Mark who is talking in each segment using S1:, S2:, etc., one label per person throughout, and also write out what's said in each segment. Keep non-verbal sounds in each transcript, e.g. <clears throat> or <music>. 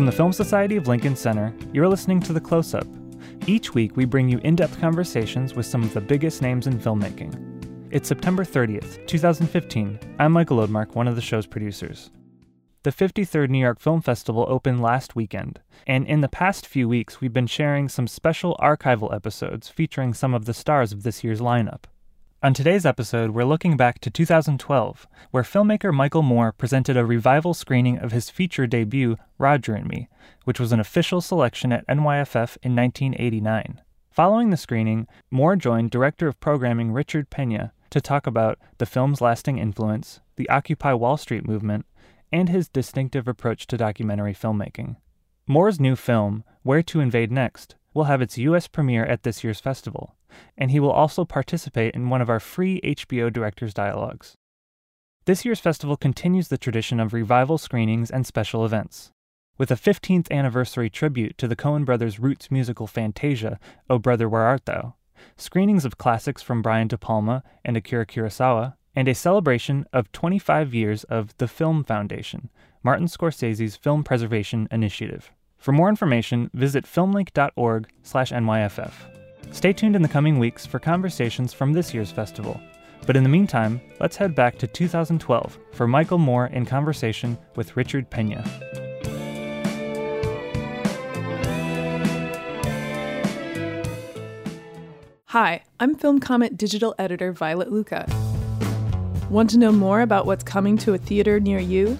S1: From the Film Society of Lincoln Center, you're listening to The Close Up. Each week, we bring you in depth conversations with some of the biggest names in filmmaking. It's September 30th, 2015. I'm Michael Odmark, one of the show's producers. The 53rd New York Film Festival opened last weekend, and in the past few weeks, we've been sharing some special archival episodes featuring some of the stars of this year's lineup. On today's episode, we're looking back to 2012, where filmmaker Michael Moore presented a revival screening of his feature debut, Roger and Me, which was an official selection at NYFF in 1989. Following the screening, Moore joined director of programming Richard Pena to talk about the film's lasting influence, the Occupy Wall Street movement, and his distinctive approach to documentary filmmaking. Moore's new film, Where to Invade Next, will have its U.S. premiere at this year's festival and he will also participate in one of our free HBO Directors Dialogues. This year's festival continues the tradition of revival screenings and special events. With a 15th anniversary tribute to the Coen brothers' roots musical Fantasia, O Brother Where Art Thou, screenings of classics from Brian De Palma and Akira Kurosawa, and a celebration of 25 years of the Film Foundation, Martin Scorsese's film preservation initiative. For more information, visit filmlinc.org/nyff. Stay tuned in the coming weeks for conversations from this year's festival. But in the meantime, let's head back to 2012 for Michael Moore in conversation with Richard Pena.
S2: Hi, I'm Film Comment digital editor Violet Lucca. Want to know more about what's coming to a theater near you?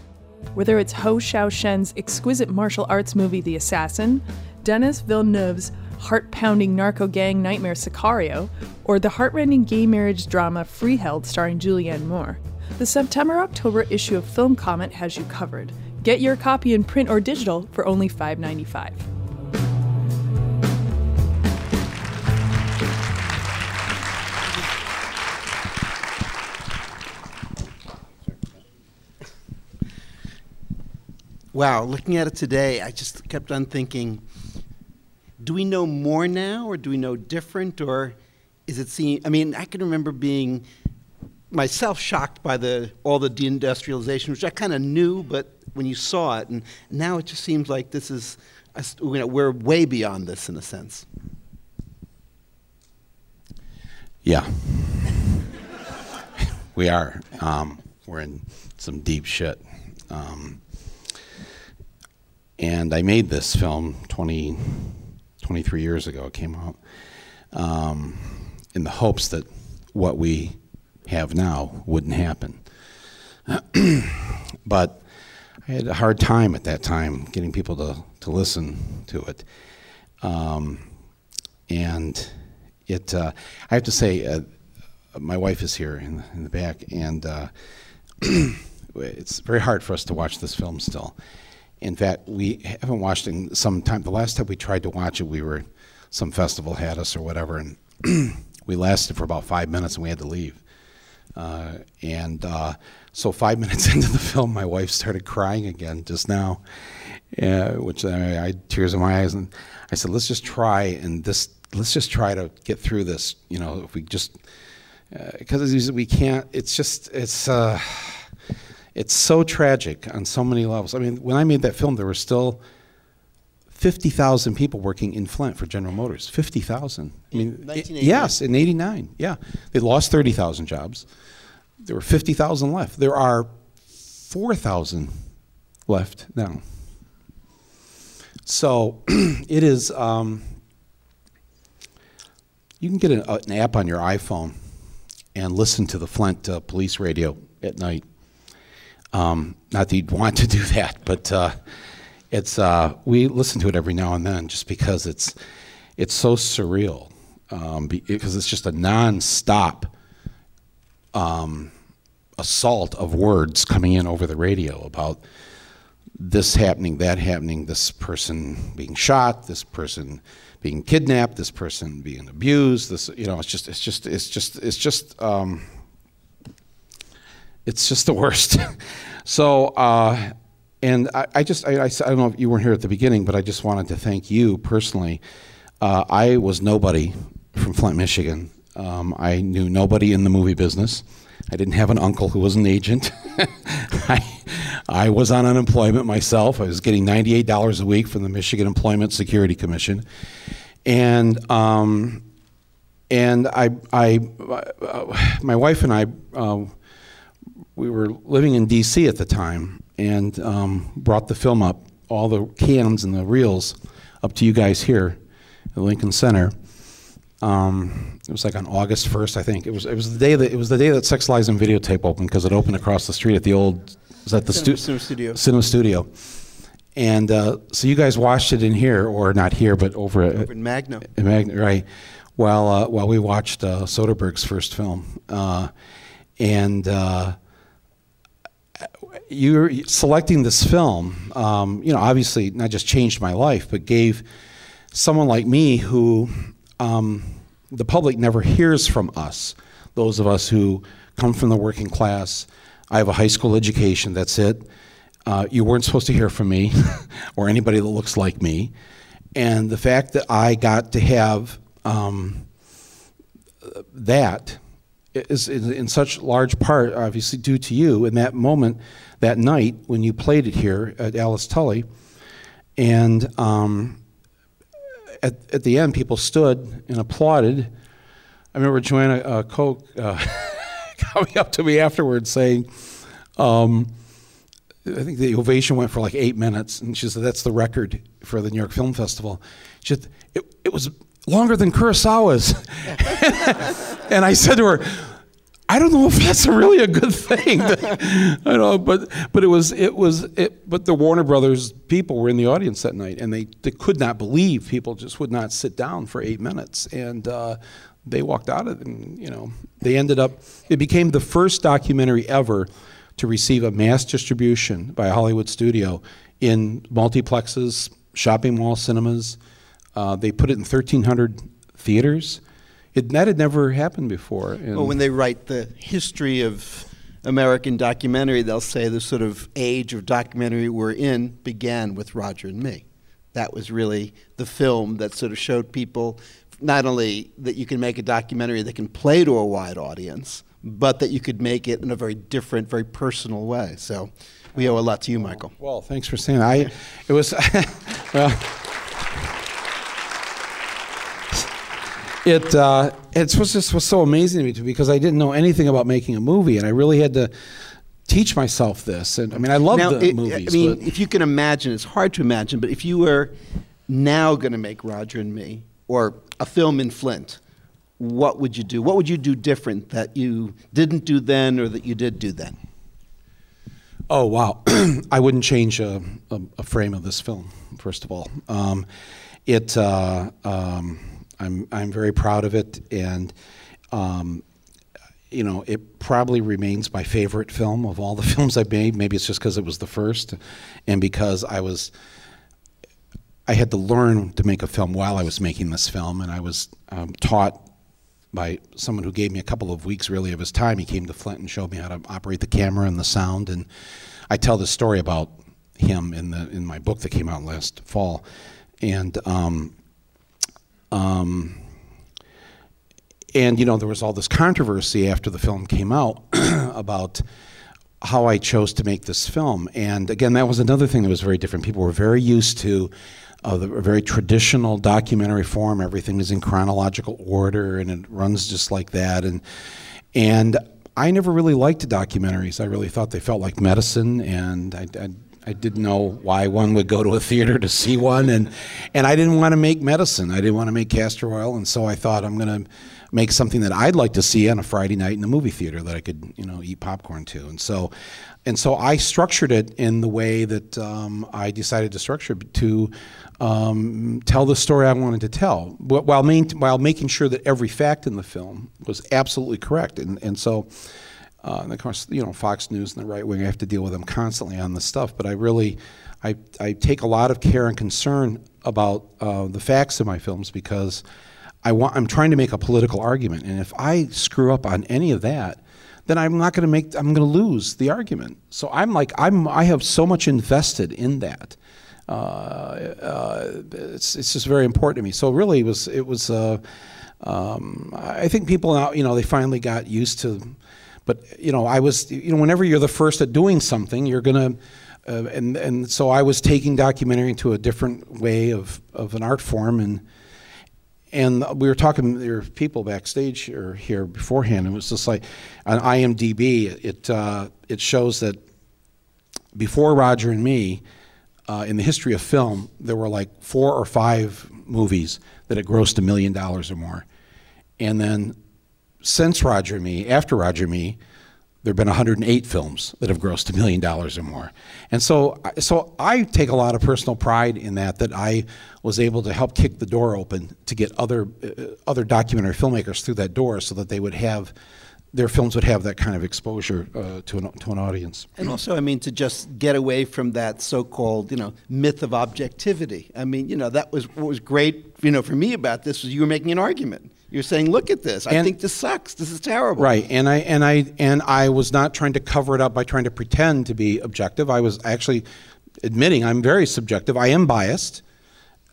S2: Whether it's Ho Hsiao-hsien's exquisite martial arts movie The Assassin, Denis Villeneuve's heart pounding narco gang nightmare Sicario, or the heartrending gay marriage drama Freeheld starring Julianne Moore. The September October issue of Film Comment has you covered. Get your copy in print or digital for only $5.95.
S3: Wow, looking at it today, I just kept on thinking do we know more now or do we know different or is it seen i mean i can remember being myself shocked by the all the deindustrialization which i kind of knew but when you saw it and now it just seems like this is you know, we're way beyond this in a sense.
S4: Yeah. <laughs> We are. Um, we're in some deep shit. Um, and i made this film 20 23 years ago it came out, um, in the hopes that what we have now wouldn't happen. <clears throat> but I had a hard time at that time getting people to, to listen to it. Um, and it, uh, I have to say, uh, my wife is here in the, in the back, and uh, <clears throat> it's very hard for us to watch this film still. In fact, we haven't watched in some time. The last time we tried to watch it, we were some festival had us or whatever, and <clears throat> we lasted for about five minutes and we had to leave. Uh, and uh, so five <laughs> minutes into the film, my wife started crying again just now, uh, which I, I, had tears in my eyes, and I said, "Let's just try and this. Let's just try to get through this. You know, if we just because uh, we can't. It's just it's." Uh, it's so tragic on so many levels. I mean, when I made that film, there were still 50,000 people working in Flint for General Motors. 50,000.
S3: I mean, it,
S4: yes, in 89. Yeah. They lost 30,000 jobs. There were 50,000 left. There are 4,000 left now. So <clears throat> it is, um, you can get an, an, app on your iPhone and listen to the Flint uh, police radio at night. Um, not that you'd want to do <laughs> that, but uh, it's uh, we listen to it every now and then just because it's it's so surreal um, because it's just a non-stop um, assault of words coming in over the radio about this happening, that happening, this person being shot, this person being kidnapped, this person being abused. This, you know, it's just, it's just, it's just, it's just. Um, it's just the worst. <laughs> so, uh, and I, I just, I, I, I, don't know if you weren't here at the beginning, but I just wanted to thank you personally. Uh, I was nobody from Flint, Michigan. Um, I knew nobody in the movie business. I didn't have an uncle who was an agent. <laughs> I, I was on unemployment myself. I was getting $98 a week from the Michigan Employment Security Commission. And, um, and I, I, uh, my wife and I, uh, we were living in D.C. at the time and um, brought the film up, all the cans and the reels, up to you guys here at Lincoln Center. Um, it was like on August 1st, I think. It was it was the day that it was the day that Sex Lies and Videotape opened because it opened across the street at the old was that the
S3: Cinema,
S4: stu-
S3: Cinema Studio.
S4: Cinema Studio. And uh, so you guys watched it in here, or not here, but over at,
S3: Over in Magno.
S4: in Mag- right. While uh, while we watched uh, Soderbergh's first film, uh, and uh, you're selecting this film, um, you know, obviously not just changed my life, but gave someone like me who um, the public never hears from us, those of us who come from the working class. I have a high school education, that's it. Uh, you weren't supposed to hear from me <laughs> or anybody that looks like me. And the fact that I got to have um, that is, in such large part, obviously, due to you in that moment, that night when you played it here at Alice Tully. And um, at, at the end, people stood and applauded. I remember Joanna uh, Koch uh, <laughs> coming up to me afterwards saying, um, I think the ovation went for like eight minutes, and she said that's the record for the New York Film Festival. She said it, it was longer than Kurosawa's, <laughs> and I said to her, I don't know if that's really a good thing. <laughs> I know, but but it was it was it. But the Warner Brothers people were in the audience that night, and they, they could not believe people just would not sit down for eight minutes, and uh, they walked out of it, and you know they ended up. It became the first documentary ever to receive a mass distribution by a Hollywood studio in multiplexes, shopping mall cinemas. Uh, they put it in 1,300 theaters. It, that had never happened before. And
S3: Well, when they write the history of American documentary, they'll say the sort of age of documentary we're in began with Roger and Me. That was really the film that sort of showed people not only that you can make a documentary that can play to a wide audience, but that you could make it in a very different, very personal way. So we owe a lot to you, Michael.
S4: Well, thanks for saying that. I, it was, <laughs> well, it, uh, it was just was so amazing to me too, because I didn't know anything about making a movie, and I really had to teach myself this. And I mean, I love
S3: now,
S4: the
S3: it-
S4: movies.
S3: I mean,
S4: but
S3: if you can imagine, it's hard to imagine, but if you were now going to make Roger and Me or a film in Flint, what would you do? What would you do different that you didn't do then or that you did do then?
S4: Oh wow! <clears throat> I wouldn't change a, a, a frame of this film. First of all, um, it. Uh, um, I'm I'm very proud of it, and um, you know it probably remains my favorite film of all the <laughs> films I've made. Maybe it's just because it was the first, and because I was. I had to learn to make a film while I was making this film, and I was um, taught by someone who gave me a couple of weeks really of his time. He came to Flint and showed me how to operate the camera and the sound. And I tell this story about him in the in my book that came out last fall. And um, um, and you know there was all this controversy after the film came out <clears throat> about how I chose to make this film. And again, that was another thing that was very different. People were very used to uh, the very traditional documentary form. Everything is in chronological order, and it runs just like that. And and I never really liked documentaries. I really thought they felt like medicine, and I. I I didn't know why one would go to a theater to see one, and and I didn't want to make medicine. I didn't want to make castor oil, and so I thought I'm going to make something that I'd like to see on a Friday night in the movie theater that I could you know eat popcorn to, and so and so I structured it in the way that um, I decided to structure it to um, tell the story I wanted to tell, wh- while main, while making sure that every fact in the film was absolutely correct, and and so. Uh, and of course, you know, Fox News and the right wing, I have to deal with them constantly on this stuff. But I really, I, I take a lot of care and concern about uh, the facts of my films because I want, I'm trying to make a political argument. And if I screw up on any of that, then I'm not going to make, I'm going to lose the argument. So I'm like, I'm, I have so much invested in that. Uh, uh, it's, it's just very important to me. So really, it was, it was, uh, um, I think people now, you know, they finally got used to, but you know, I was you know, whenever you're the first at doing something, you're gonna. Uh, and and so I was taking documentary into a different way of, of an art form, and and we were talking. There were people backstage or here beforehand. And it was just like on IMDb. It uh, it shows that before Roger and me, uh, in the history of film, there were like four or five movies that had grossed a million dollars or more, and then since Roger Me, after Roger Me, there have been 108 films that have grossed a million dollars or more. And so, so I take a lot of personal pride in that, that I was able to help kick the door open to get other, uh, other documentary filmmakers through that door so that they would have, their films would have that kind of exposure uh, to, an, to an audience.
S3: And also, I mean, to just get away from that so-called, you know, myth of objectivity. I mean, you know, that was what was great, you know, for me about this was you were making an argument you're saying, look at this. I
S4: And-
S3: think this sucks. This is terrible.
S4: Right, and I and I and I was not trying to cover it up by trying to pretend to be objective. I was actually admitting I'm very subjective. I am biased.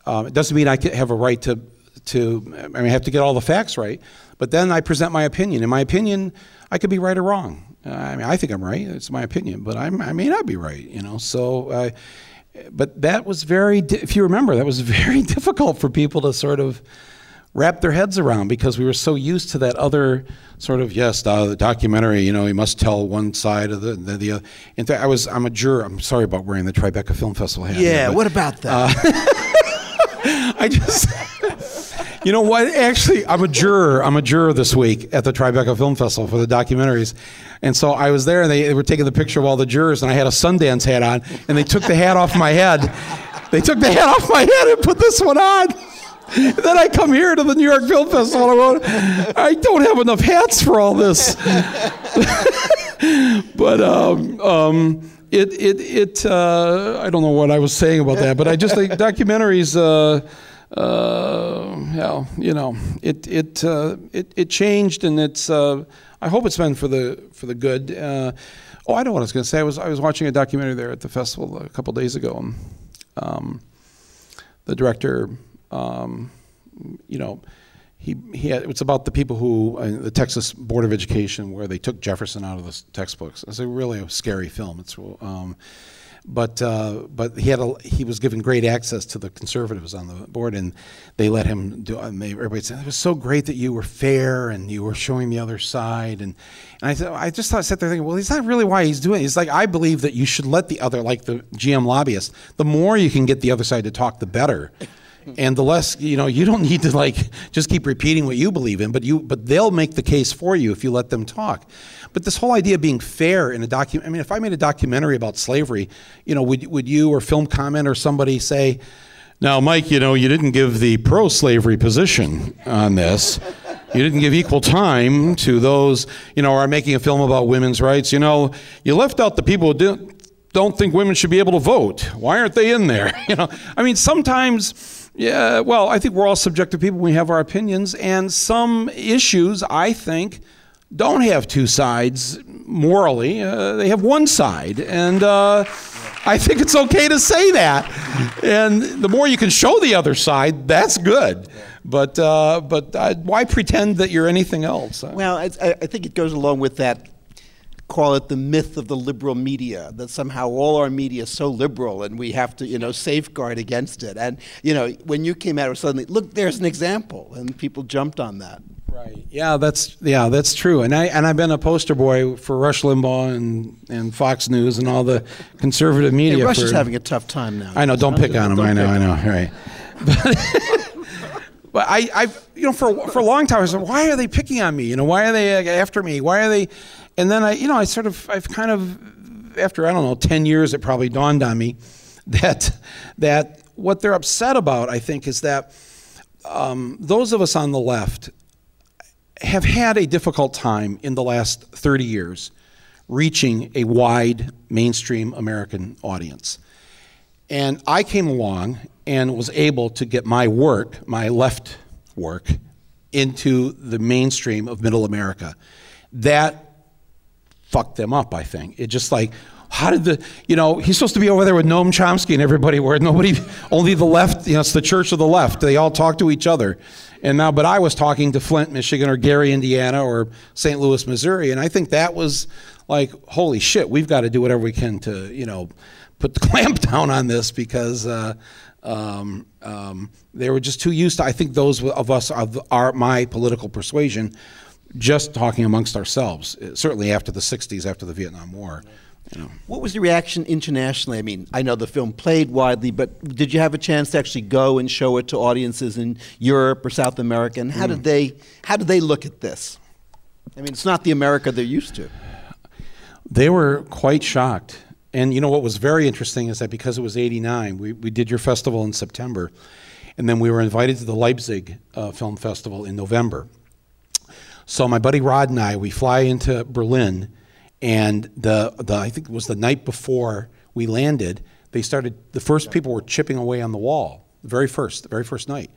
S4: Um, it doesn't mean I have a right to to. I mean, I have to get all the facts right. But then I present my opinion. In my opinion, I could be right or wrong. Uh, I mean, I think I'm right. It's my opinion, but I'm, I may not be right. You know, so. Uh, but that was very. di- If you remember, that was <laughs> very difficult for people to sort of wrap their heads around because we were so used to that other sort of yes, uh, the documentary. You know, you must tell one side of the the, the other. In fact, I was I'm a juror. I'm sorry about wearing the Tribeca Film Festival hat. here,
S3: Yeah,
S4: but
S3: what about that? <laughs>
S4: I just. You know what? Actually, I'm a juror. I'm a juror this week at the Tribeca Film Festival for the documentaries, and so I was there, and they, they were taking the picture of all the jurors, and I had a Sundance hat on, and they took the hat off my head. They took the hat off my head and put this one on. Then I come here to the New York Film Festival, and I, I don't have enough hats for all this. <laughs> but um, um, it it it uh, I don't know what I was saying about that, but I just think documentaries. Uh, uh, yeah, you know, it it uh, it it changed, and it's. Uh, I hope it's been for the for the good. Uh, oh, I don't know what I was going to say. I was I was watching a documentary there at the festival a couple days ago. And, um, the director, um, you know, he he had, it's about the people who uh, the Texas Board of Education where they took Jefferson out of the textbooks. It's a really a scary film. It's um, but uh, but he had a, he was given great access to the conservatives on the board, and they let him do. And they, everybody said it was so great that you were fair and you were showing the other side. And and I thought I just thought sat there thinking, well, he's not really why he's doing. it. It's like I believe that you should let the other, like the GM lobbyists, the more you can get the other side to talk, the better. And the less you know, you don't <laughs> need to like just keep repeating what you believe in, but you but they'll make the case for you if you let them talk. But this whole idea of being fair in a document, I mean, if I made a documentary about slavery, you know, would would you or film comment or somebody say, now, Mike, you know, you didn't give the pro-slavery position on this. You didn't give equal time to those, you know, are making a film about women's rights. You know, you left out the people who didn't, don't think women should be able to vote. Why aren't they in there? <laughs> You know, I mean, sometimes, yeah, well, I think we're all subjective people. We have our opinions, and some issues, I think, don't have two sides morally. Uh, they have one side, and uh, I think it's okay to say that. And the more you can show the other side, that's good. But uh, but uh, why pretend that you're anything else?
S3: Well, I, I I think it goes along with that. Call it the myth of the liberal media that somehow all our media is so liberal and we have to, you know, safeguard against it. And you know, when you came out, it suddenly look, there's an example, and people jumped on that.
S4: Right. Yeah, that's yeah, that's true. And I and I've been a poster boy for Rush Limbaugh and, and Fox News and all the conservative media.
S3: Hey, Rush
S4: for,
S3: is having a tough time now.
S4: I know. Don't pick on him. I know. I know. Right. But, <laughs> but I, I, you know, for for a long time, I said, why are they picking on me? You know, why are they after me? Why are they? And then I, you know, I sort of, I've kind of, after I don't know, ten years, it probably dawned on me that that what they're upset about, I think, is that um, those of us on the left have had a difficult time in the last 30 years reaching a wide mainstream American audience. And I came along and was able to get my work, my left work, into the mainstream of middle America. That fucked them up, I think. It just like, how did the, you know, he's supposed to be over there with Noam Chomsky and everybody, where nobody, only the left, you know, it's the church of the left. They all talk to each other. And now, but I was talking to Flint, Michigan, or Gary, Indiana, or St. Louis, Missouri, and I think that was like, holy shit, we've got to do whatever we can to, you know, put the <laughs> clamp down on this because uh, um, um, they were just too used to. I think those of us of our my political persuasion, just talking amongst ourselves. Certainly after the '60s, after the Vietnam War. You know.
S3: What was the reaction internationally? I mean, I know the film played widely, but did you have a chance to actually go and show it to audiences in Europe or South America? And how mm. did they how did they look at this? I mean, it's not the America they're used to.
S4: They were quite shocked. And you know what was very interesting is that because it was 89, we, we did your festival in September, and then we were invited to the Leipzig uh, Film Festival in November. So my buddy Rod and I, we fly into Berlin and the, the I think it was the night before we landed, they started, the first people were chipping away on the wall, the very first, the very first night.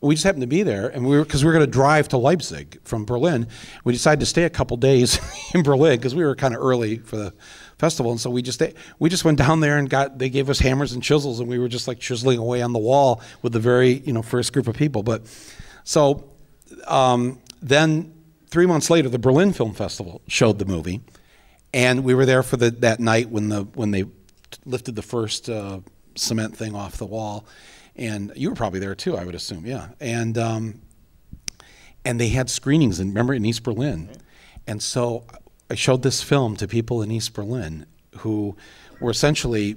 S4: And we just happened to be there, and we were because we were going to drive to Leipzig from Berlin. We decided to stay a couple days <laughs> in Berlin because we were kind of early for the festival, and so we just we just went down there and got they gave us hammers and chisels, and we were just like chiseling away on the wall with the very you know first group of people. But so um, then three months later, the Berlin Film Festival showed the movie, and we were there for the, that night when the when they lifted the first uh, cement thing off the wall, and you were probably there too, I would assume, yeah. And um, and they had screenings, and remember in East Berlin, and so I showed this film to people in East Berlin who were essentially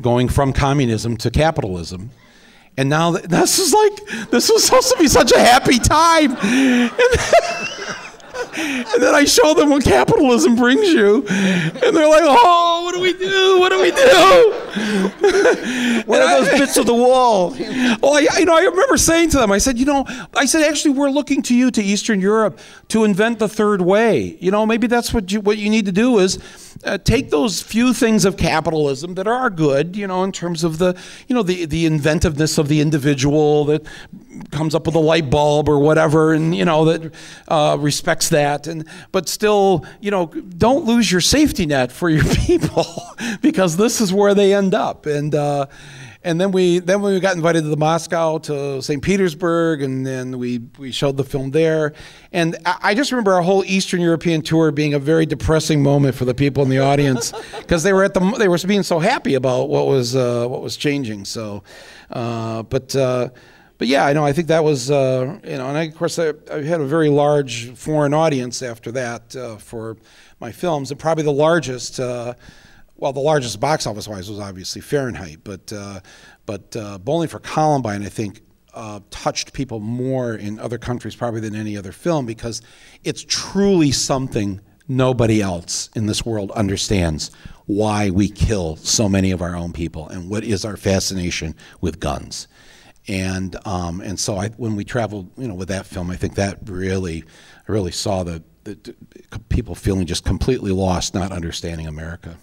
S4: going from communism to capitalism. And now <laughs> this is like this was supposed to be such a happy time. <laughs> and then I show them what capitalism brings you, and they're like, "Oh, what do we do? What do we
S3: do?" what are those I, bits of the wall?
S4: Well, I, you know, I remember saying to them, I said, "You know, I said actually, we're looking to you to Eastern Europe to invent the third way. You know, maybe that's what you what you need to do is." Uh, take those few things of capitalism that are good, you know, in terms of the, you know, the, the inventiveness of the individual that comes up with a light bulb or whatever, and you know that uh, respects that, and but still, you know, don't lose your safety net for your <laughs> people because this is where they end up, and. Uh, and then we then we got invited to the Moscow to St. Petersburg, and then we we showed the film there. And I, I just remember our whole Eastern European tour being a very depressing moment for the people in the audience <laughs> because they were at the they were being so happy about what was uh, what was changing. So, uh, but. Uh, but yeah, I know. I think that was, uh, you know, and I, of course I, I, had a very large foreign audience after that uh, for my films, and probably the largest. Uh, well, the largest box office wise was obviously Fahrenheit, but uh, but uh, Bowling for Columbine, I think, uh, touched people more in other countries probably than any other film because it's truly something nobody else in this world understands why we kill so many of our own people and what is our fascination with guns and um, and so I, when we traveled, you know, with that film, I think that really, really saw the, the people feeling just completely lost, not understanding America.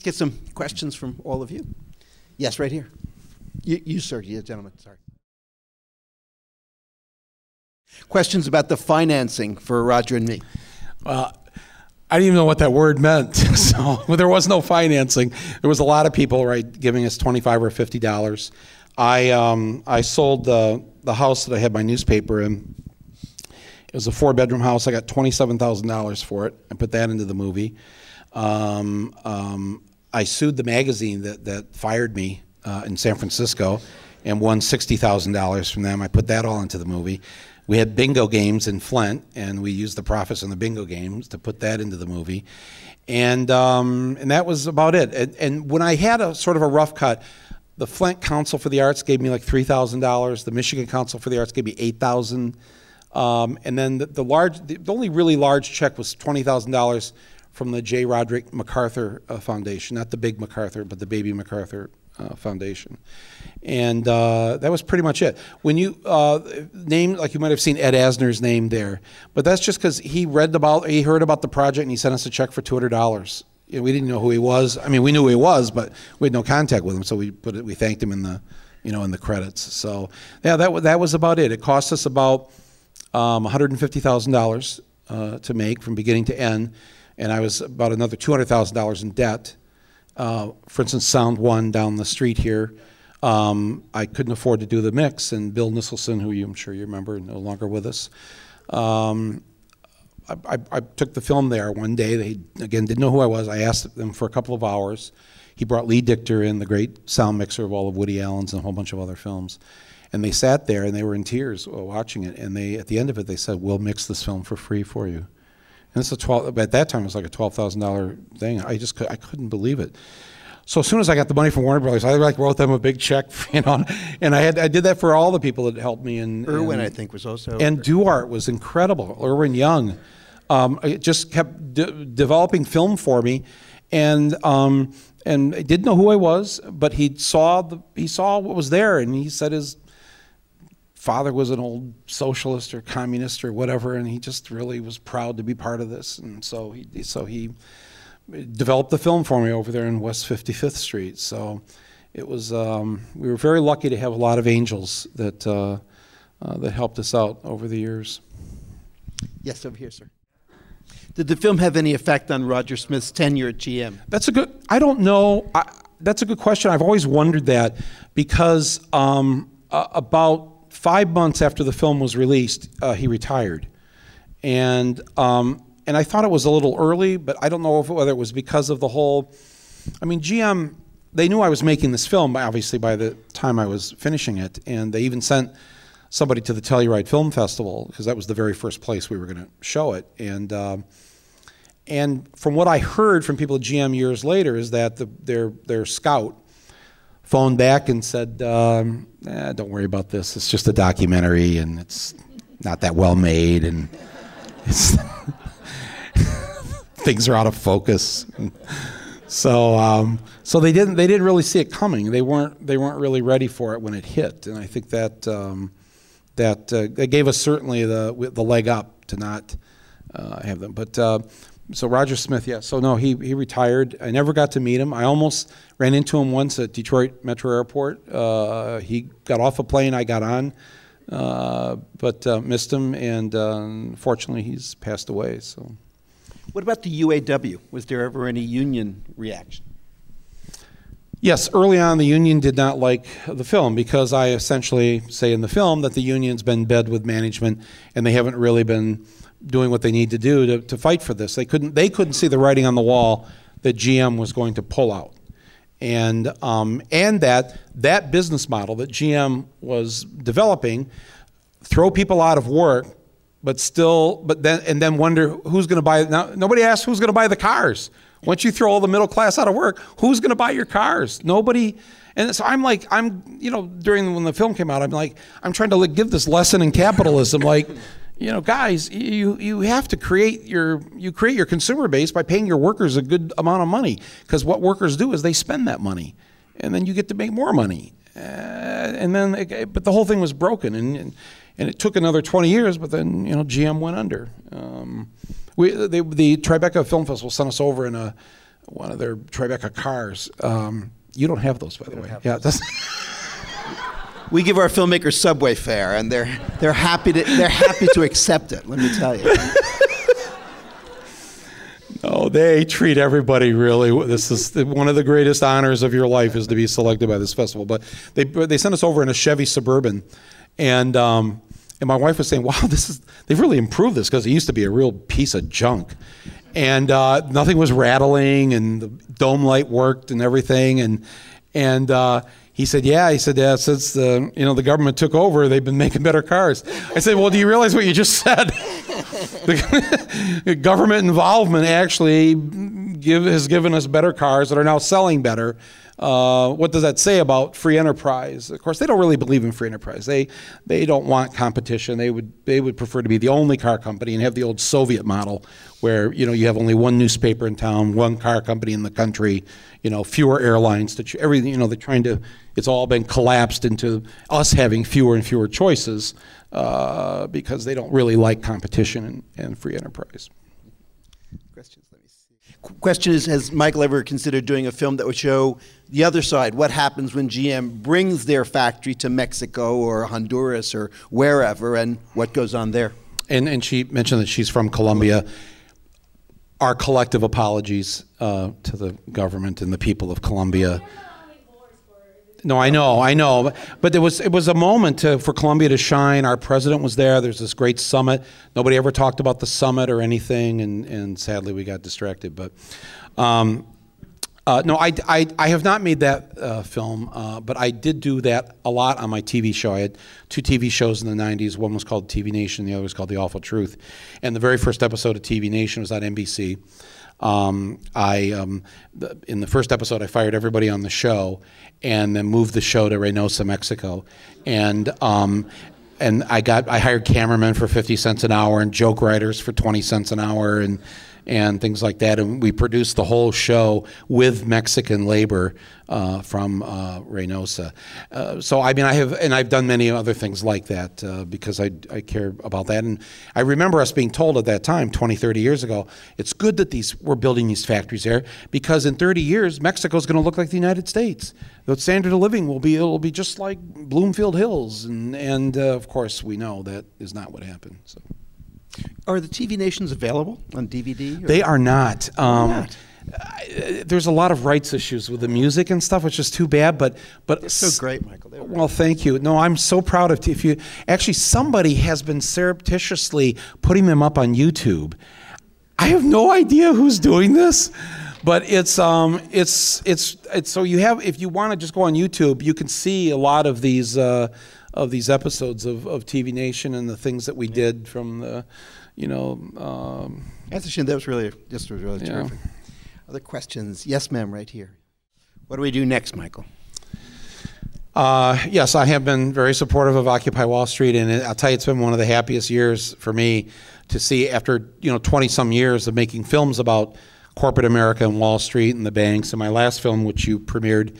S3: Let's get some questions from all of you. Yes, right here. You, you sir, you gentlemen. Sorry. Questions about the financing for Roger and me.
S4: Well, I didn't even know what that word meant. <laughs> so well, there was no financing. There was a lot of people, right, giving us twenty-five or fifty dollars. I um, I sold the the house that I had my newspaper in. It was a four bedroom house. I got twenty seven thousand dollars for it. I put that into the movie. Um, um, I sued the magazine that that fired me uh, in San Francisco, and won sixty thousand dollars from them. I put that all into the movie. We had bingo games in Flint, and we used the profits on the bingo games to put that into the movie, and um, and that was about it. And, and when I had a sort of a rough cut, the Flint Council for the Arts gave me like three thousand dollars. The Michigan Council for the Arts gave me eight thousand, um, and then the, the large, the, the, only really large check was twenty thousand dollars from the J. Roderick MacArthur uh, Foundation, not the big MacArthur, but the Baby MacArthur uh, Foundation, and uh, that was pretty much it. When you uh, name, like you might have seen Ed Asner's name there, but that's just because he read about, he heard about the project, and he sent us a check for two hundred dollars you know, we didn't know who he was. I mean, we knew who he was, but we had no contact with him. So we put it, we thanked him in the, you know, in the credits. So yeah, that that was about it. It cost us about um, one hundred and fifty thousand uh, dollars to make from beginning to end, and I was about another two hundred thousand dollars in debt. Uh, for instance, Sound One down the street here. Um, I couldn't afford to do the mix, and Bill Nisselson, who you, I'm sure you remember, no longer with us. Um, I, I, I took the film there one day. They again didn't know who I was. I asked them for a couple of hours. He brought Lee Dichter in, the great sound mixer of all of Woody Allen's and a whole bunch of other films. And they sat there and they were in tears watching it. And they, at the end of it, they said, "We'll mix this film for free for you." And it's a twelve. At that time, it was like a twelve thousand dollar thing. I just I couldn't believe it. So as soon as I got the money from Warner Brothers, I like wrote them a big check, <laughs> you know, and I had I did that for all the people that helped me. And
S3: Irwin,
S4: and,
S3: I think, was also
S4: and Duart was incredible. Irwin Young, um, it just kept de- developing film for me, and um, and I didn't know who I was, but he saw the he saw what was there, and he said his father was an old socialist or communist or whatever, and he just really was proud to be part of this, and so he so he developed the film for me over there in West 55th Street. So it was um, we were very lucky to have a lot of angels that uh, uh, that helped us out over the years.
S3: Yes, over here, sir. Did the film have any effect on Roger Smith's tenure at GM?
S4: That's a good. I don't know. I, that's a good question. I've always wondered that because um, uh, about five months after the film was released, uh, he retired, and um, and I thought it was a little early, but I don't know if, whether it was because of the whole. I mean, GM. They knew I was making this film, obviously, by the time I was finishing it, and they even sent somebody to the Telluride Film Festival because that was the very first place we were going to show it. And uh, and from what I heard from people at GM years later is that the, their their scout phoned back and said, um, eh, "Don't worry about this. It's just a documentary, and it's not that well made, and <laughs> things are out of focus." so um, so they didn't they didn't really see it coming. They weren't they weren't really ready for it when it hit, and I think that um, that uh, that gave us certainly the the leg up to not uh, have them. But uh, so Roger Smith, yeah. So no, he he retired. I never got to meet him. I almost ran into him once at Detroit Metro Airport. Uh, he got off a plane. I got on, uh, but uh, missed him, and unfortunately, he's passed away. So.
S3: What about the UAW? Was there ever any union reaction?
S4: Yes, early on, the union did not like the film because I essentially say in the film that the union's been bed with management and they haven't really been doing what they need to do to, to fight for this. They couldn't, they couldn't see the writing on the wall that GM was going to pull out. And, um, and that that business model that GM was developing, throw people out of work, but still, but then, and then wonder who's going to buy. Now, nobody asks who's going to buy the cars. Once you throw all the middle class out of work, who's going to buy your cars? Nobody. And so I'm like, I'm, you know, during when the film came out, I'm like, I'm trying to give this lesson in capitalism, like, you know, guys, you you have to create your you create your consumer base by paying your workers a good amount of money because what workers do is they spend that money, and then you get to make more money, uh, and then it, but the whole thing was broken, and, and and it took another 20 years, but then you know GM went under. Um, we they, the Tribeca Film Festival sent us over in a one of their Tribeca cars. Um, you don't have those, by the way. Yeah, that's. <laughs>
S3: we give our filmmakers subway fare, and they're they're happy to they're happy to accept it. Let me tell you. <laughs>
S4: No, they treat everybody really. This is one of the greatest honors of your life is to be selected by this festival. But they they sent us over in a Chevy Suburban, and um, and my wife was saying, "Wow, this is they've really improved this because it used to be a real piece of junk." And uh, nothing was rattling, and the dome light worked, and everything, and and uh, he said, "Yeah." He said, "Yeah." Since the you know the government took over, they've been making better cars. I said, "Well, do you realize what you just said? <laughs> the government involvement actually give, has given us better cars that are now selling better." Uh, what does that say about free enterprise? Of course, they don't really believe in free enterprise. They they don't want competition. They would they would prefer to be the only car company and have the old Soviet model, where you know you have only one newspaper in town, one car company in the country, you know, fewer airlines. To everything, you know, they're trying to. It's all been collapsed into us having fewer and fewer choices uh, because they don't really like competition and, and free enterprise.
S3: Questions? Let me see. Question is: Has Michael ever considered doing a film that would show the other side? What happens when GM brings their factory to Mexico or Honduras or wherever, and what goes on there?
S4: And and she mentioned that she's from Colombia our collective apologies uh, to the government and the people of Colombia. No, I know, I know, but there was it was a moment to, for Colombia to shine. Our president was there. There's this great summit. Nobody ever talked about the summit or anything, and, and sadly we got distracted. But um, uh, no, I, I, I have not made that uh, film, uh, but I did do that a lot on my TV show. I had two TV shows in the 90s. One was called TV Nation, the other was called The Awful Truth. And the very first episode of TV Nation was on NBC. Um, I um, the, in the first episode, I fired everybody on the show, and then moved the show to Reynosa, Mexico, and um, and I got I hired cameramen for fifty cents an hour and joke writers for twenty cents an hour, and and things like that. And we produced the whole show with Mexican labor uh, from uh, Reynosa. Uh, so I mean, I have, and I've done many other things like that uh, because I, I care about that. And I remember us being told at that time, 20, 30 years ago, it's good that these we're building these factories there because in 30 years Mexico is going to look like the United States. The standard of living will be it'll be just like Bloomfield Hills, and and uh, of course we know that is not what happened. So.
S3: Are the TV Nations available on DVD?
S4: Or? They are not. Um,
S3: not?
S4: there's a lot of rights issues with the music and stuff, which is too bad. But but
S3: They're so great, Michael.
S4: Well, thank you. No, I'm so proud of. If you actually, somebody has been surreptitiously putting them up on YouTube. I have no idea who's doing this, but it's um it's it's it's so you have if you want to just go on YouTube, you can see a lot of these. Uh, of these episodes of, of TV Nation and the things that we did from the, you know. Um,
S3: That's a shame. That was really just was really yeah. terrific. Other questions? Yes, ma'am, right here. What do we do next, Michael?
S4: Uh, yes, I have been very supportive of Occupy Wall Street, and I'll tell you, it's been one of the happiest years for me to see after you know 20 some years of making films about corporate America and Wall Street and the banks. And my last film, which you premiered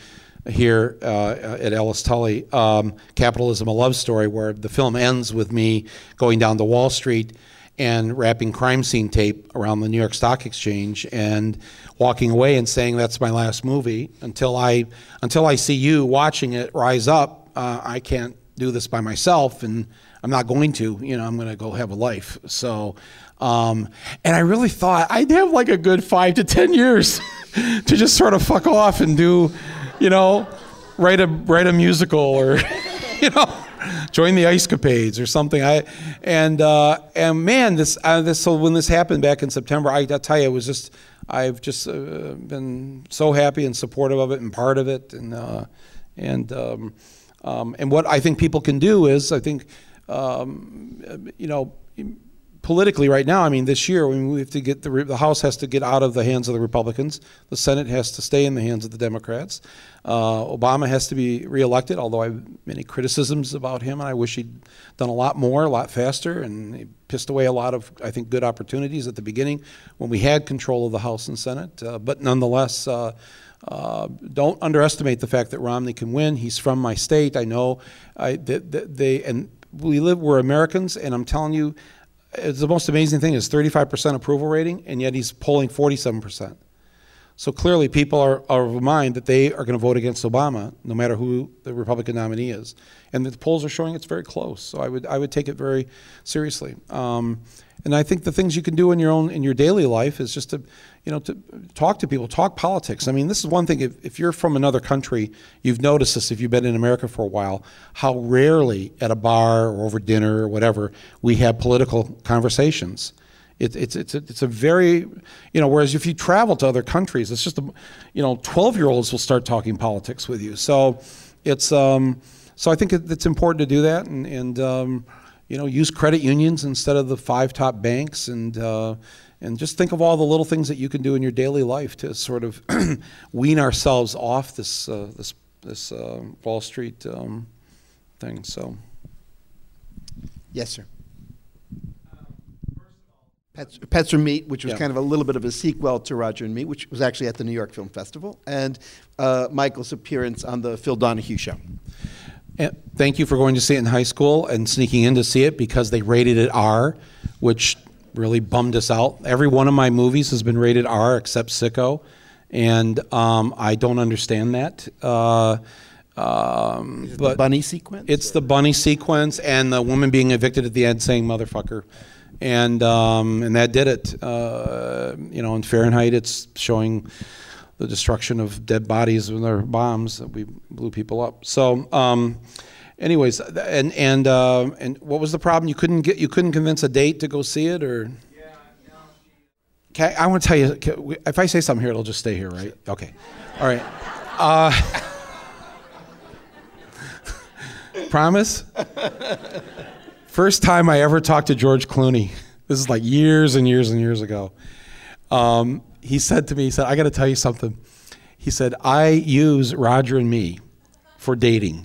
S4: here uh, at Alice Tully, um, Capitalism: A Love Story, where the film ends with me going down to Wall Street and wrapping crime scene tape around the New York Stock Exchange and walking away and saying that's my last movie until I until I see you watching it rise up. Uh, I can't do this by myself, and I'm not going to. You know, I'm going to go have a life. So. Um, and I really thought I'd have like a good five to ten years <laughs> to just sort of fuck off and do you know, write a write a musical or <laughs> you know, join the Ice Capades or something. I and uh, and man, this uh, this so when this happened back in September, I, I tell you, it was just I've just uh, been so happy and supportive of it and part of it and uh, and um, um, and what I think people can do is I think um, you know politically right now, I mean, this year, I mean, we have to get the, the House has to get out of the hands of the Republicans. The Senate has to stay in the hands of the Democrats. Uh, Obama has to be reelected, although I have many criticisms about him, and I wish he'd done a lot more, a lot faster, and he pissed away a lot of, I think, good opportunities at the beginning when we had control of the House and Senate. Uh, but nonetheless, uh, uh, don't underestimate the fact that Romney can win. He's from my state. I know I, they, they and we live. We're Americans, and I'm telling you, it's the most amazing thing is 35% approval rating, and yet he's polling 47%. So clearly, people are, are of mind that they are going to vote against Obama, no matter who the Republican nominee is. And the polls are showing it's very close. So I would I would take it very seriously. Um, and I think the things you can do in your own in your daily life is just to, you know, to talk to people, talk politics. I mean, this is one thing. If, if you're from another country, you've noticed this. If you've been in America for a while, how rarely at a bar or over dinner or whatever we have political conversations. It, it's it's a, it's a very, you know. Whereas if you travel to other countries, it's just a, you know, twelve year olds will start talking politics with you. So, it's um, so I think it's important to do that and and. Um, you know, use credit unions instead of the five top banks, and uh, and just think of all the little things that you can do in your daily life to sort of <clears throat> wean ourselves off this uh, this this uh, Wall Street um, thing. So,
S3: yes, sir. Pets, Pets or Meat, which was yeah. kind of a little bit of a sequel to Roger and Me, which was actually at the New York Film Festival, and uh, Michael's appearance on the Phil Donahue Show.
S4: Thank you for going to see it in high school and sneaking in to see it because they rated it R, which really bummed us out. Every one of my movies has been rated R except Sicko, and um, I don't understand that. Uh,
S3: um, but the bunny sequence?
S4: It's or? the bunny sequence and the woman being evicted at the end saying "motherfucker." And um, and that did it. Uh, you know, in Fahrenheit, it's showing the destruction of dead bodies with our bombs that we blew people up. So. Um, anyways, and and uh, and what was the problem? You couldn't get you couldn't convince a date to go see it, or Okay, I want to tell you. If I say something here, it'll just stay here, right? Okay. All right. Uh, <laughs> promise? <laughs> First time I ever talked to George Clooney. This is like years and years and years ago. Um, he said to me, he said, I got to tell you something. He said, I use Roger and me for dating.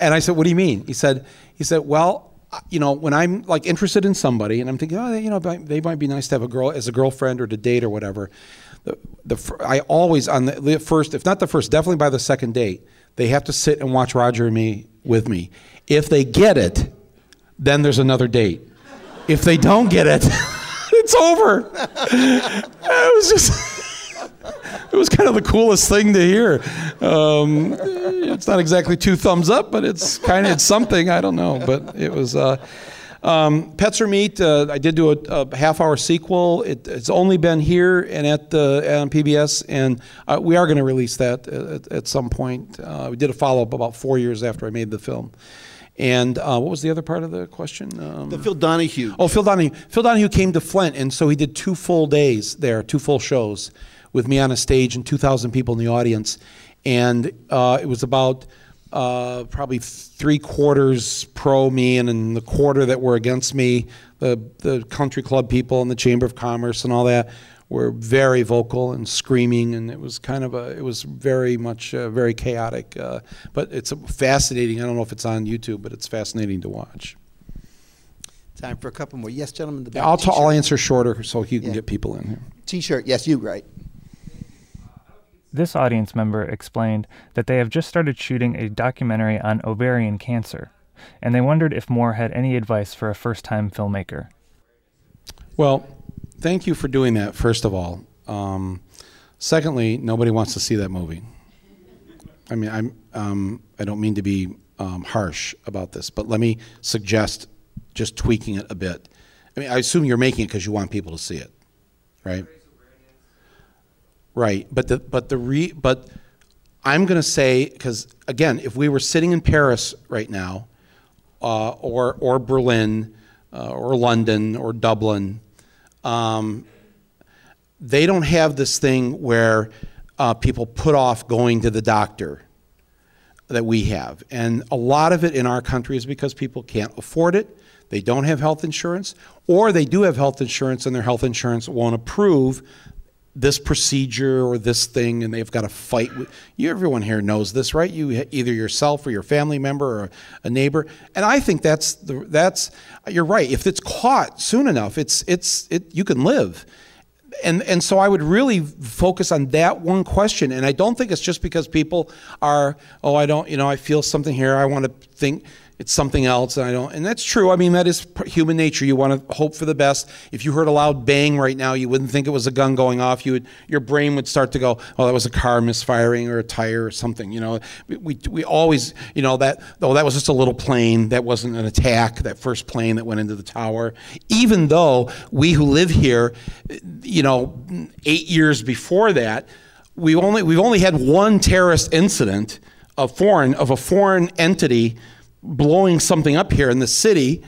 S4: And I said, What do you mean? He said, he said, Well, you know, when I'm like interested in somebody and I'm thinking, oh, you know, they might be nice to have a girl as a girlfriend or to date or whatever. The, the I always on the first, if not the first, definitely by the second date, they have to sit and watch Roger and me with me. If they get it, then there's another date. If they don't get it, <laughs> it's over. it was just. <laughs> it was kind of the coolest thing to hear. Um, it's not exactly two thumbs up, but it's kind of it's something. I don't know, but it was. Uh, um, Pets or Meat. Uh, I did do a, a half-hour sequel. It, it's only been here and at the on PBS, and uh, we are going to release that at, at some point. Uh, we did a follow-up about four years after I made the film. And uh, what was the other part of the question?
S3: Um, the Phil Donahue.
S4: Oh, Phil Donahue. Phil Donahue came to Flint, and so he did two full days there, two full shows with me on a stage and 2,000 people in the audience. And uh, it was about uh, probably three quarters pro me, and in the quarter that were against me, the, the country club people and the Chamber of Commerce and all that were very vocal and screaming, and it was kind of a, it was very much uh, very chaotic. Uh, but it's fascinating. I don't know if it's on YouTube, but it's fascinating to watch.
S3: Time for a couple more. Yes, gentlemen.
S4: Yeah, I'll, t- I'll answer shorter so you can yeah. get people in here.
S3: T-shirt. Yes, you right.
S1: This audience member explained that they have just started shooting a documentary on ovarian cancer, and they wondered if Moore had any advice for a first time filmmaker.
S4: Well, thank you for doing that, first of all. Um, secondly, nobody wants to see that movie. I mean, I'm, um, I don't mean to be um, harsh about this, but let me suggest just tweaking it a bit. I mean, I assume you're making it because you want people to see it, right? Right, but the but the re but I'm going to say because again, if we were sitting in Paris right now, uh, or or Berlin, uh, or London, or Dublin, um, they don't have this thing where uh, people put off going to the doctor that we have, and a lot of it in our country is because people can't afford it. They don't have health insurance, or they do have health insurance and their health insurance won't approve this procedure or this thing and they've got to fight with you everyone here knows this right? You either yourself or your family member or a neighbor. And i think that's the that's you're right. If it's caught soon enough it's it's it you can live. And and so i would really focus on that one question. And i don't think it's just because people are oh i don't you know i feel something here i want to think it's something else and i don't and that's true. I mean that is human nature. You want to hope for the best. If you heard a loud bang right now you wouldn't think it was a gun going off. You would your brain would start to go oh that was a car misfiring or a tire or something you know? We, we, always you know that oh that was just a little plane that wasn't an attack that first plane that went into the tower. Even though we who live here you know 8 years before that we only we've only had one terrorist incident of foreign of a foreign entity blowing something up here in the city,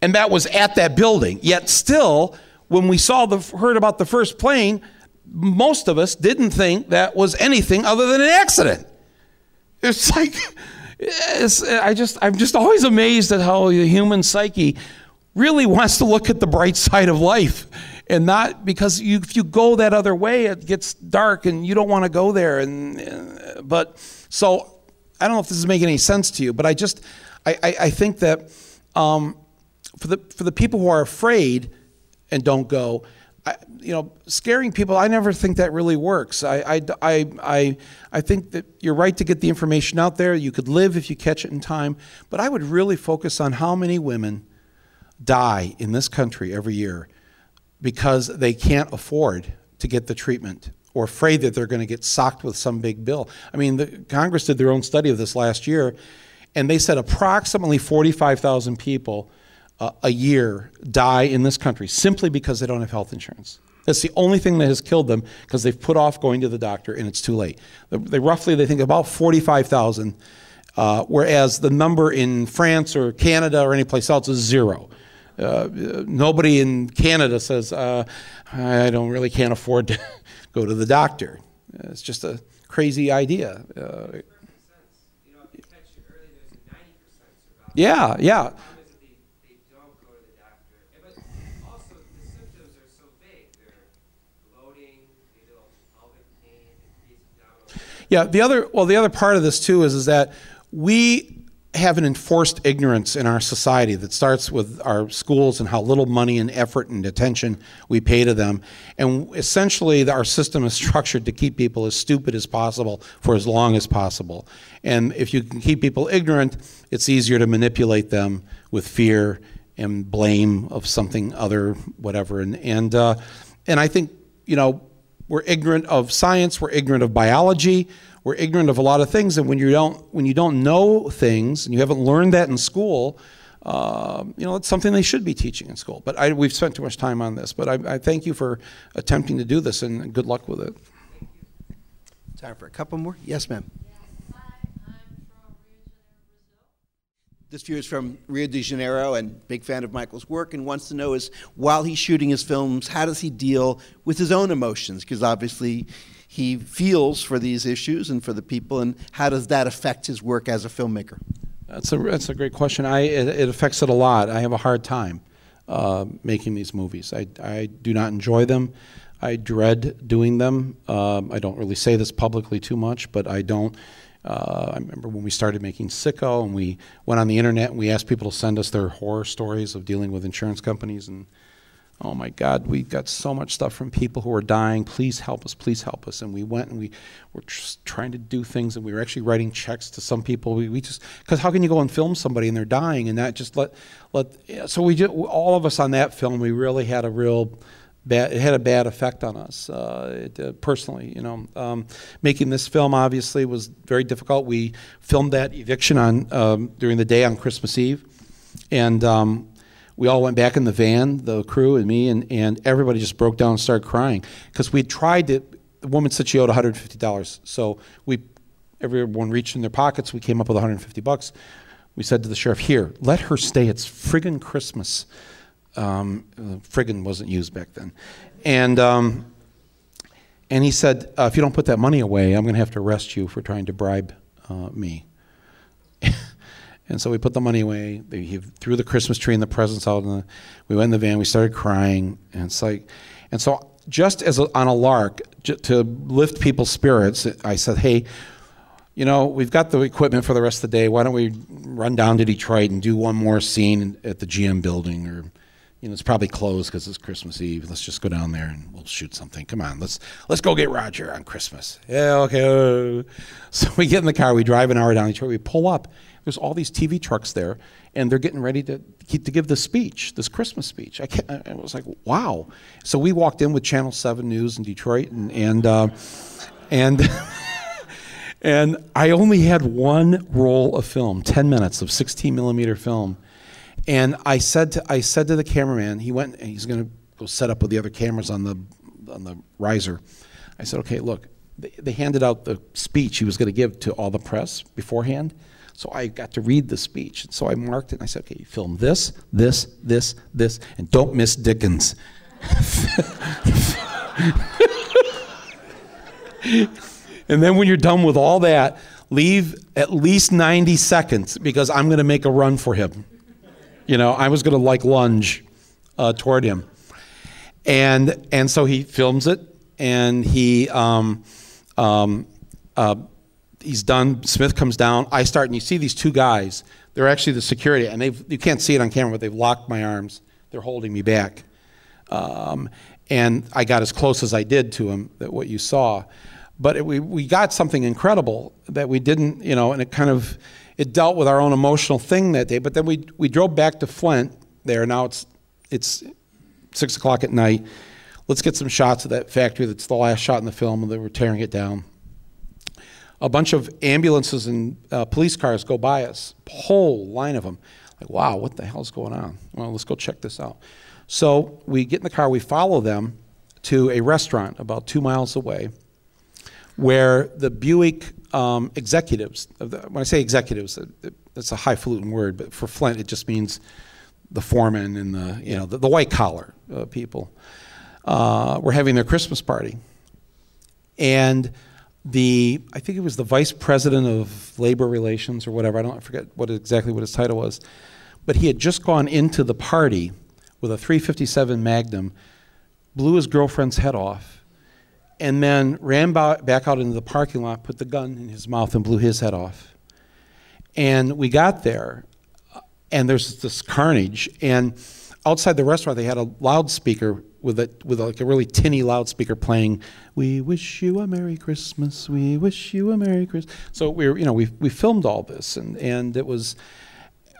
S4: and that was at that building. Yet still, when we saw the heard about the first plane, most of us didn't think that was anything other than an accident. It's <laughs> like it's, I just I'm just always amazed at how the human psyche really wants to look at the bright <laughs> side of life and not because you, if you go that other way it gets dark and you don't want to go there and but so I don't know if this is making any sense to you, but I just, I, I, I think that um, for, the, for the people who are afraid and don't go, I, you know, scaring people, I never think that really works. I, I, I, I, I think that you're right to get the information out there. You could live if you catch it in time. But I would really focus on how many women die in this country every year because they can't afford to get the treatment or afraid that they're going to get socked with some big bill. I mean, the, Congress did their own study of this last year, and they said approximately 45,000 people uh, a year die in this country simply because they don't have health insurance. That's the only thing that has killed them because they've put off going to the doctor and it's too late. They roughly they think about 45,000, uh, whereas the number in France or Canada or any place else is zero. Uh, nobody in Canada says, uh, I don't really can't afford to go to the doctor. It's just a crazy idea. Uh, yeah, yeah. Yeah, the other well, the other part of this too is is that we have an enforced ignorance in our society that starts with our schools and how little money and effort and attention we pay to them. And essentially, our system is <laughs> structured to keep people as stupid as possible for as long as possible. And if you can keep people ignorant, it's easier to manipulate them with fear and blame of something other, whatever. And and uh, and I think you know we're ignorant of science, we're ignorant of biology, we're ignorant of a lot of things. And when you don't, when you don't know things and you haven't learned that in school, uh, you know, it's something they should be teaching in school. But I, we've spent too much time on this. But I, I thank you for attempting to do this and good luck with it.
S3: Time for a couple more. Yes, ma'am. This viewer is from Rio de Janeiro and big fan of Michael's work and wants to know is while he's shooting his films, how does he deal with his own emotions? Because obviously he feels for these issues and for the people, and how does that affect his work as a filmmaker?
S4: That's a that's a great question. I it, it affects it a lot. I have a hard time uh, making these movies. I I do not enjoy them. I dread doing them. Um, I don't really say this publicly too much, but I don't. Uh, I remember when we started making Sicko and we went on the internet and we asked people to send us their horror stories of dealing with insurance companies and oh my God, we got so much stuff from people who are dying. Please help us, please help us. And we went and we were trying to do things and we were actually writing checks to some people. We, we just, because how can you go and film somebody and they're dying and that just let, let, so we all of us on that film, we really had a real, Bad, it had a bad effect on us uh, it, uh, personally. You know, um, making this film obviously was very difficult. We filmed that eviction on um, during the day on Christmas Eve, and um, we all went back in the van, the crew and me, and, and everybody just broke down and started crying because we tried to. The woman said she owed $150, so we everyone reached in their pockets. We came up with 150 bucks. We said to the sheriff, "Here, let her stay. It's friggin' Christmas." Um, friggin' wasn't used back then. And, um, and he said, uh, if you don't put that money away, I'm going to have to arrest you for trying to bribe uh, me. <laughs> and so we put the money away. He threw the Christmas tree and the presents out. And we went in the van. We started crying. And it's like, and so just as a, on a lark, to lift people's spirits, I said, hey, you know, we've got the equipment for the rest of the day. Why don't we run down to Detroit and do one more scene at the GM building or you know, it's probably closed because it's Christmas Eve. Let's just go down there and we'll shoot something. Come on, let's let's go get Roger on Christmas. Yeah, okay. <laughs> So we get in the car, we drive an hour down Detroit, we pull up. There's all these TV trucks there, and they're getting ready to to give the speech, this Christmas speech. I, I was like, wow. So we walked in with Channel Seven News in Detroit, and and uh, and. <laughs> and I only had one roll of film, 10 minutes of 16 millimeter film and I said to I said to the cameraman, he went and he's going to go set up with the other cameras on the on the riser. I said, okay, look, they handed out the speech he was going to give to all the press beforehand. So I got to read the speech. And so I marked it and I said, okay, you film this, this, this, this, and don't miss Dickens. <laughs> and then when you're done with all that, leave at least 90 seconds because I'm going to make a run for him. You know, I was going to like lunge uh, toward him, and and so he films it, and he um, um, uh, he's done. Smith comes down. I start, and you see these two guys. They're actually the security, and they you can't see it on camera, but they've locked my arms. They're holding me back, um, and I got as close as I did to him. That what you saw, but it, we we got something incredible that we didn't, you know, and it kind of it dealt with our own emotional thing that day. But then we, we drove back to Flint there. Now it's, it's 6 o'clock at night. Let's get some shots of that factory that's the last shot in the film, and they were tearing it down. A bunch of ambulances and uh, police cars go by us, whole line of them. Like, wow, what the hell's going on? Well, let's go check this out. So we get in the car, we follow them to a restaurant about two miles away where the Buick um, executives, when I say executives, that's a highfalutin word, but for Flint it just means the foreman and the, you know, the, the white collar uh, people, uh, were having their Christmas party. And the, I think it was the vice president of labor relations or whatever, I don't I forget what exactly what his title was, but he had just gone into the party with a 357 Magnum, blew his girlfriend's head off, and then ran back out into the parking lot, put the gun in his mouth, and blew his head off. And we got there, uh, and there's this carnage. And outside the restaurant, they had a loudspeaker with a with like a really tinny loudspeaker playing "We wish you a Merry Christmas, we wish you a Merry Christmas." So we were, you know, we we filmed all this, and and it was.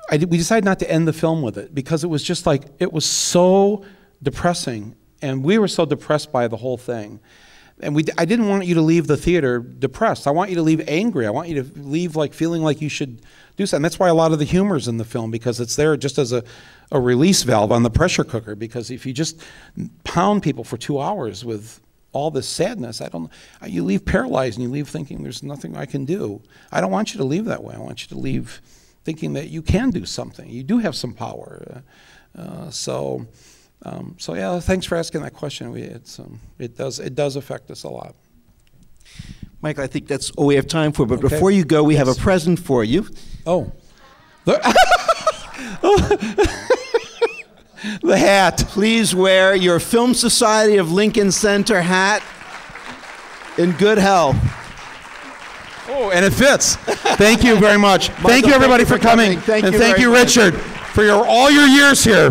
S4: I we decided not to end the film with it because it was just like it was so depressing, and we were so depressed by the whole thing and we, I didn't want you to leave the theater depressed. I want you to leave angry. I want you to leave like feeling like you should do something. That's why a lot of the humor's in the film because it's there just as a, a release valve on the pressure cooker. Because if you just pound people for two hours with all this sadness, I don't. You leave paralyzed and you leave thinking there's nothing I can do. I don't want you to leave that way. I want you to leave thinking that you can do something. You do have some power. Uh, so. Um, so yeah, thanks for asking that question. We, it's, um, it does it does affect us a lot.
S3: Michael, I think that's all we have time for. But okay. before you go, we yes. have a present for you.
S4: Oh. <laughs> the hat.
S3: Please wear your Film Society of Lincoln Center hat in good health.
S4: Oh, and it fits. Thank you very much. Michael, thank you, everybody, thank you for, for coming. coming. Thank and you thank you, Richard, much. for your, all your years here.